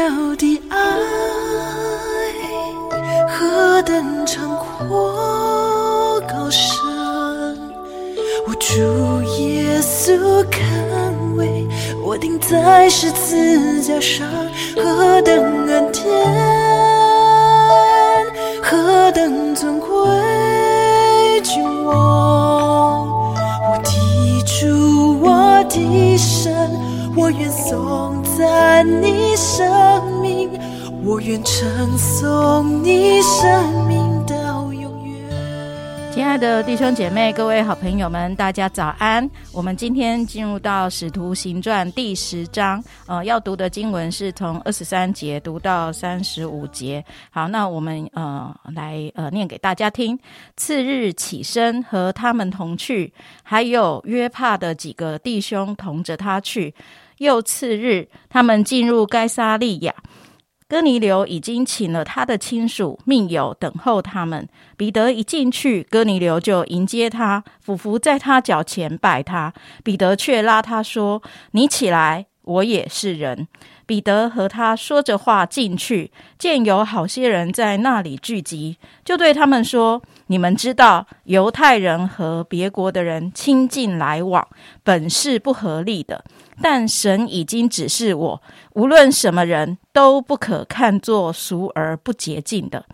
妙的爱，何等长阔高深！我主耶稣看为我钉在十字架上，何等恩典，何等尊贵，亲爱的弟兄姐妹、各位好朋友们，大家早安！我们今天进入到《使徒行传》第十章，呃，要读的经文是从二十三节读到三十五节。好，那我们呃来呃念给大家听。次日起身和他们同去，还有约帕的几个弟兄同着他去。又次日，他们进入该撒利亚。哥尼流已经请了他的亲属、密友等候他们。彼得一进去，哥尼流就迎接他，俯伏在他脚前拜他。彼得却拉他说：“你起来，我也是人。”彼得和他说着话进去，见有好些人在那里聚集，就对他们说：“你们知道，犹太人和别国的人亲近来往，本是不合理的。但神已经指示我，无论什么人都不可看作俗而不洁净的。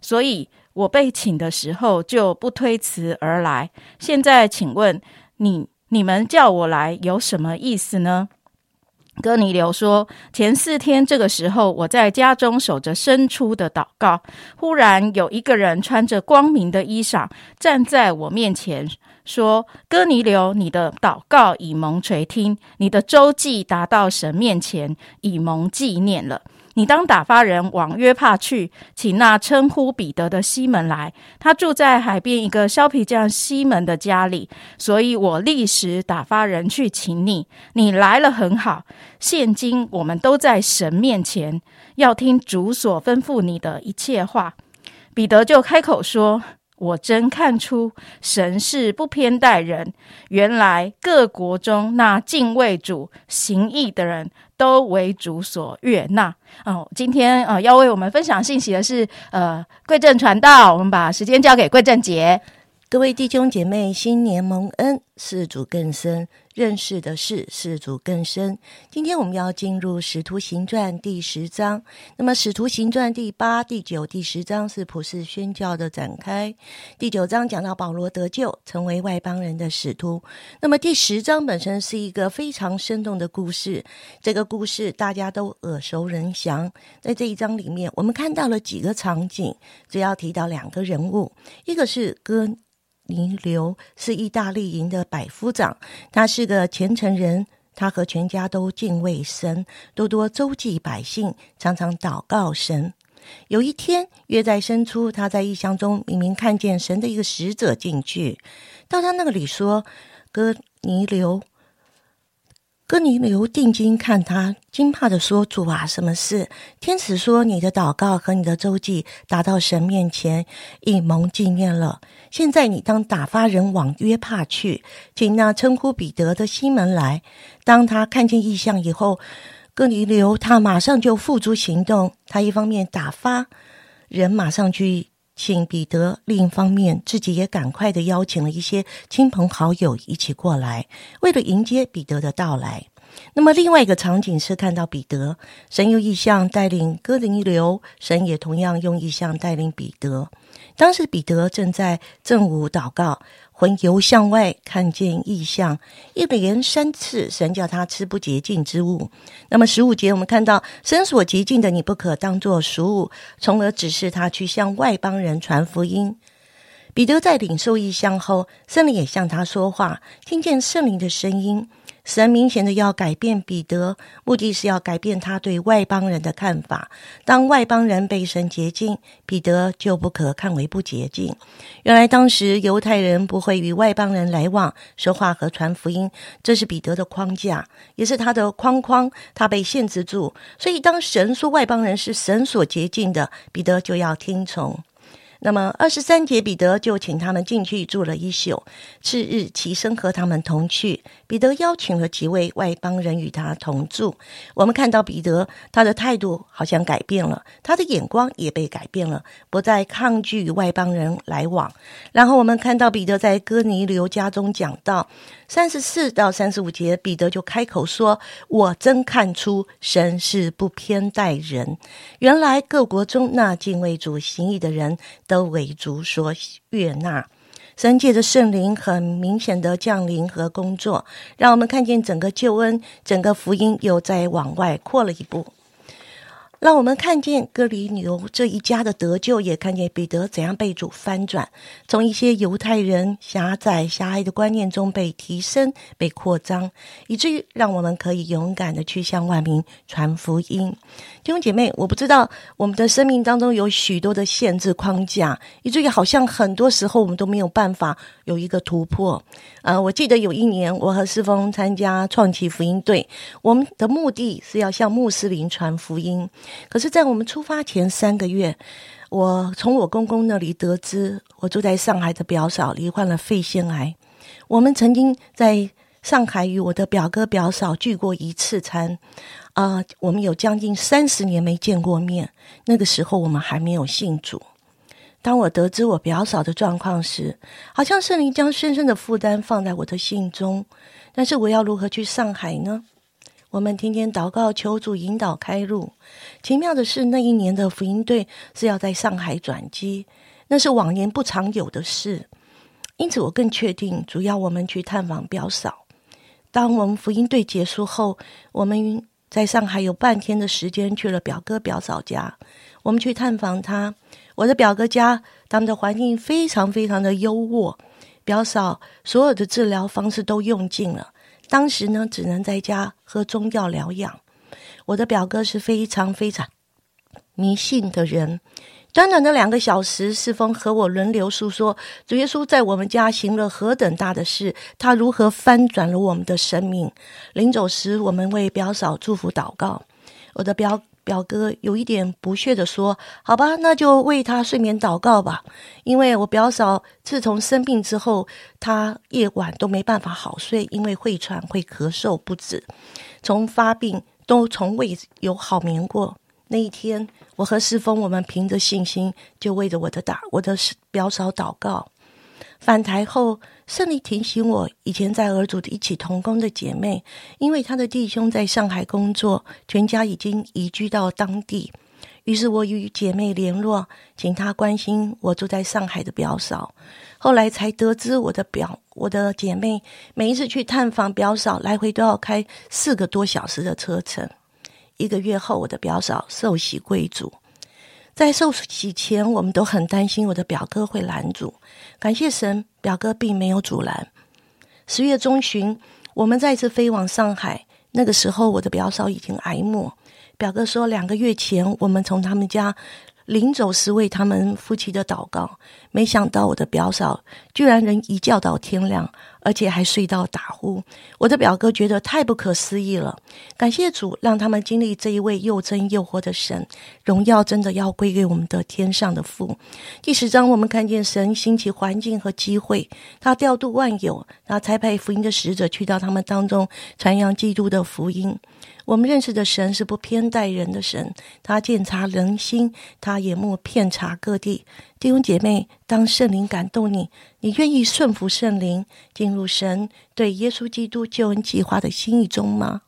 所以我被请的时候就不推辞而来。现在请问你，你们叫我来有什么意思呢？”哥尼流说：“前四天这个时候，我在家中守着伸出的祷告，忽然有一个人穿着光明的衣裳站在我面前，说：‘哥尼流，你的祷告已蒙垂听，你的周记达到神面前，已蒙纪念了。’你当打发人往约帕去，请那称呼彼得的西门来。他住在海边一个削皮匠西门的家里，所以我立时打发人去请你。你来了很好。现今我们都在神面前，要听主所吩咐你的一切话。彼得就开口说。我真看出神是不偏待人，原来各国中那敬畏主、行义的人都为主所悦纳。哦，今天啊要为我们分享信息的是呃贵正传道，我们把时间交给贵正杰。各位弟兄姐妹，新年蒙恩，事主更深，认识的事事主更深。今天我们要进入《使徒行传》第十章。那么，《使徒行传》第八、第九、第十章是普世宣教的展开。第九章讲到保罗得救，成为外邦人的使徒。那么，第十章本身是一个非常生动的故事。这个故事大家都耳熟能详。在这一章里面，我们看到了几个场景，主要提到两个人物，一个是哥。尼流是意大利营的百夫长，他是个虔诚人，他和全家都敬畏神，多多周济百姓，常常祷告神。有一天，约在深处，他在异乡中明明看见神的一个使者进去，到他那里说：“哥尼流。”哥尼流定睛看他，惊怕的说：“主啊，什么事？”天使说：“你的祷告和你的周记达到神面前，已蒙纪念了。现在你当打发人往约帕去，请那称呼彼得的西门来。当他看见异象以后，哥尼流他马上就付诸行动。他一方面打发人马上去请彼得，另一方面自己也赶快的邀请了一些亲朋好友一起过来，为了迎接彼得的到来。那么，另外一个场景是看到彼得，神用意象带领哥林流，神也同样用意象带领彼得。当时彼得正在正午祷告，魂游向外，看见异象，一连三次，神叫他吃不洁净之物。那么十五节，我们看到神所洁净的，你不可当作俗物，从而指示他去向外邦人传福音。彼得在领受异象后，圣灵也向他说话，听见圣灵的声音。神明显的要改变彼得，目的是要改变他对外邦人的看法。当外邦人被神洁净，彼得就不可看为不洁净。原来当时犹太人不会与外邦人来往、说话和传福音，这是彼得的框架，也是他的框框，他被限制住。所以当神说外邦人是神所洁净的，彼得就要听从。那么二十三节，彼得就请他们进去住了一宿。次日起身和他们同去。彼得邀请了几位外邦人与他同住。我们看到彼得他的态度好像改变了，他的眼光也被改变了，不再抗拒与外邦人来往。然后我们看到彼得在哥尼流家中讲到三十四到三十五节，彼得就开口说：“我真看出神是不偏待人。原来各国中那敬畏主行义的人。”都为主所悦纳，神界的圣灵很明显的降临和工作，让我们看见整个救恩、整个福音又在往外扩了一步。让我们看见哥里牛这一家的得救，也看见彼得怎样被主翻转，从一些犹太人狭窄狭隘的观念中被提升、被扩张，以至于让我们可以勇敢的去向万民传福音。弟兄姐妹，我不知道我们的生命当中有许多的限制框架，以至于好像很多时候我们都没有办法有一个突破。呃，我记得有一年我和世峰参加创奇福音队，我们的目的是要向穆斯林传福音。可是，在我们出发前三个月，我从我公公那里得知，我住在上海的表嫂罹患了肺腺癌。我们曾经在上海与我的表哥表嫂聚过一次餐，啊，我们有将近三十年没见过面。那个时候，我们还没有信主。当我得知我表嫂的状况时，好像圣灵将深深的负担放在我的心中。但是，我要如何去上海呢？我们天天祷告，求主引导开路。奇妙的是，那一年的福音队是要在上海转机，那是往年不常有的事。因此，我更确定主要我们去探访表嫂。当我们福音队结束后，我们在上海有半天的时间去了表哥表嫂家，我们去探访他。我的表哥家，他们的环境非常非常的优渥，表嫂所有的治疗方式都用尽了。当时呢，只能在家喝中药疗养。我的表哥是非常非常迷信的人。短短的两个小时，世峰和我轮流诉说主耶稣在我们家行了何等大的事，他如何翻转了我们的生命。临走时，我们为表嫂祝福祷告。我的表。表哥有一点不屑的说：“好吧，那就为他睡眠祷告吧。因为我表嫂自从生病之后，她夜晚都没办法好睡，因为会喘、会咳嗽不止，从发病都从未有好眠过。那一天，我和世峰，我们凭着信心，就为着我的打，我的表嫂祷告。”返台后，圣灵提醒我，以前在儿组的一起同工的姐妹，因为她的弟兄在上海工作，全家已经移居到当地。于是我与姐妹联络，请她关心我住在上海的表嫂。后来才得知，我的表我的姐妹每一次去探访表嫂，来回都要开四个多小时的车程。一个月后，我的表嫂受洗归主。在受洗前，我们都很担心我的表哥会拦阻。感谢神，表哥并没有阻拦。十月中旬，我们再次飞往上海。那个时候，我的表嫂已经挨末。表哥说，两个月前，我们从他们家。临走时为他们夫妻的祷告，没想到我的表嫂居然能一觉到天亮，而且还睡到打呼。我的表哥觉得太不可思议了。感谢主，让他们经历这一位又真又活的神，荣耀真的要归给我们的天上的父。第十章，我们看见神兴起环境和机会，他调度万有，他差派福音的使者去到他们当中传扬基督的福音。我们认识的神是不偏待人的神，他鉴察人心，他眼目遍察各地。弟兄姐妹，当圣灵感动你，你愿意顺服圣灵，进入神对耶稣基督救恩计划的心意中吗？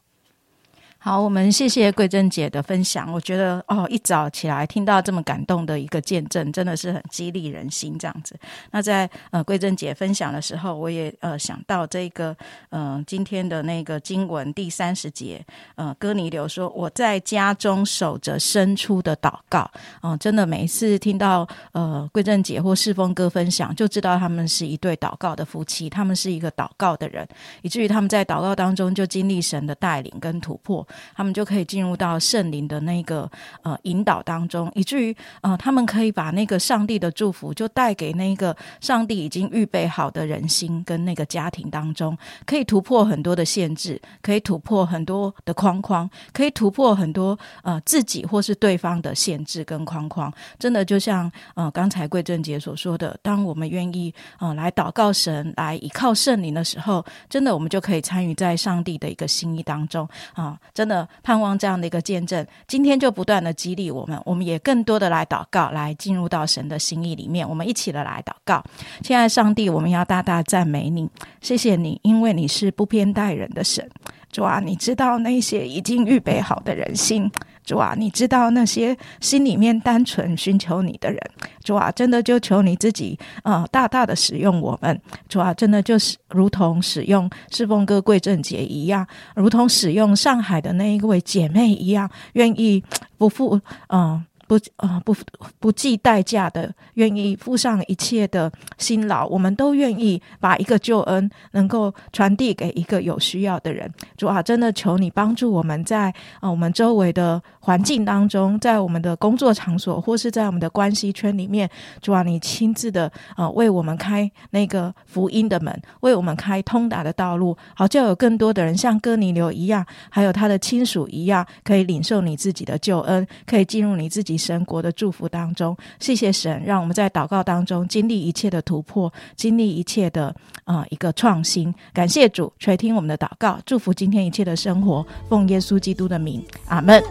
好，我们谢谢桂珍姐的分享。我觉得哦，一早起来听到这么感动的一个见证，真的是很激励人心。这样子，那在呃桂珍姐分享的时候，我也呃想到这个呃今天的那个经文第三十节，呃哥尼流说我在家中守着生出的祷告。哦，真的每一次听到呃桂珍姐或世峰哥分享，就知道他们是一对祷告的夫妻，他们是一个祷告的人，以至于他们在祷告当中就经历神的带领跟突破。他们就可以进入到圣灵的那个呃引导当中，以至于呃他们可以把那个上帝的祝福就带给那个上帝已经预备好的人心跟那个家庭当中，可以突破很多的限制，可以突破很多的框框，可以突破很多呃自己或是对方的限制跟框框。真的就像呃刚才桂正杰所说的，当我们愿意呃来祷告神，来依靠圣灵的时候，真的我们就可以参与在上帝的一个心意当中啊！真真的盼望这样的一个见证，今天就不断的激励我们，我们也更多的来祷告，来进入到神的心意里面。我们一起的来祷告。现在上帝，我们要大大赞美你，谢谢你，因为你是不偏待人的神。主啊，你知道那些已经预备好的人心。主啊，你知道那些心里面单纯寻求你的人。主啊，真的就求你自己啊，大大的使用我们。主啊，真的就是如同使用侍奉哥桂正杰一样，如同使用上海的那一位姐妹一样，愿意不负嗯。不啊不不计代价的，愿意付上一切的辛劳，我们都愿意把一个救恩能够传递给一个有需要的人。主啊，真的求你帮助我们在啊我们周围的环境当中，在我们的工作场所或是在我们的关系圈里面，主啊，你亲自的啊为我们开那个福音的门，为我们开通达的道路，好就有更多的人像哥尼流一样，还有他的亲属一样，可以领受你自己的救恩，可以进入你自己。神国的祝福当中，谢谢神，让我们在祷告当中经历一切的突破，经历一切的啊一个创新。感谢主垂听我们的祷告，祝福今天一切的生活，奉耶稣基督的名，阿门。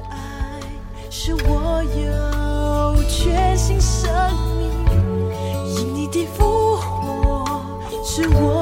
是我有全新生命，因你的复活，是我。